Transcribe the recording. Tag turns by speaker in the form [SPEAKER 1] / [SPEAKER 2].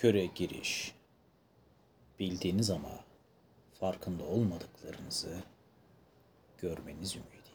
[SPEAKER 1] köre giriş. Bildiğiniz ama farkında olmadıklarınızı görmeniz ümidi.